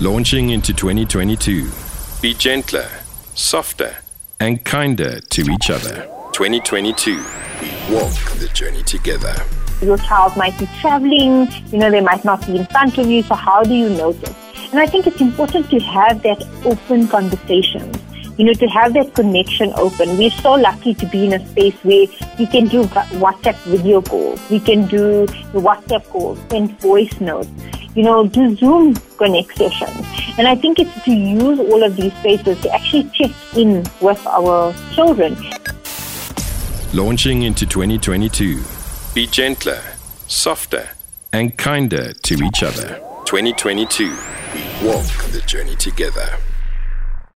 Launching into 2022. Be gentler, softer, and kinder to each other. 2022. We walk the journey together. Your child might be traveling, you know, they might not be in front of you, so how do you notice? And I think it's important to have that open conversation you know, to have that connection open. We're so lucky to be in a space where we can do WhatsApp video calls, we can do WhatsApp calls, and voice notes, you know, do Zoom connect sessions. And I think it's to use all of these spaces to actually check in with our children. Launching into 2022. Be gentler, softer, and kinder to each other. 2022. We walk the journey together.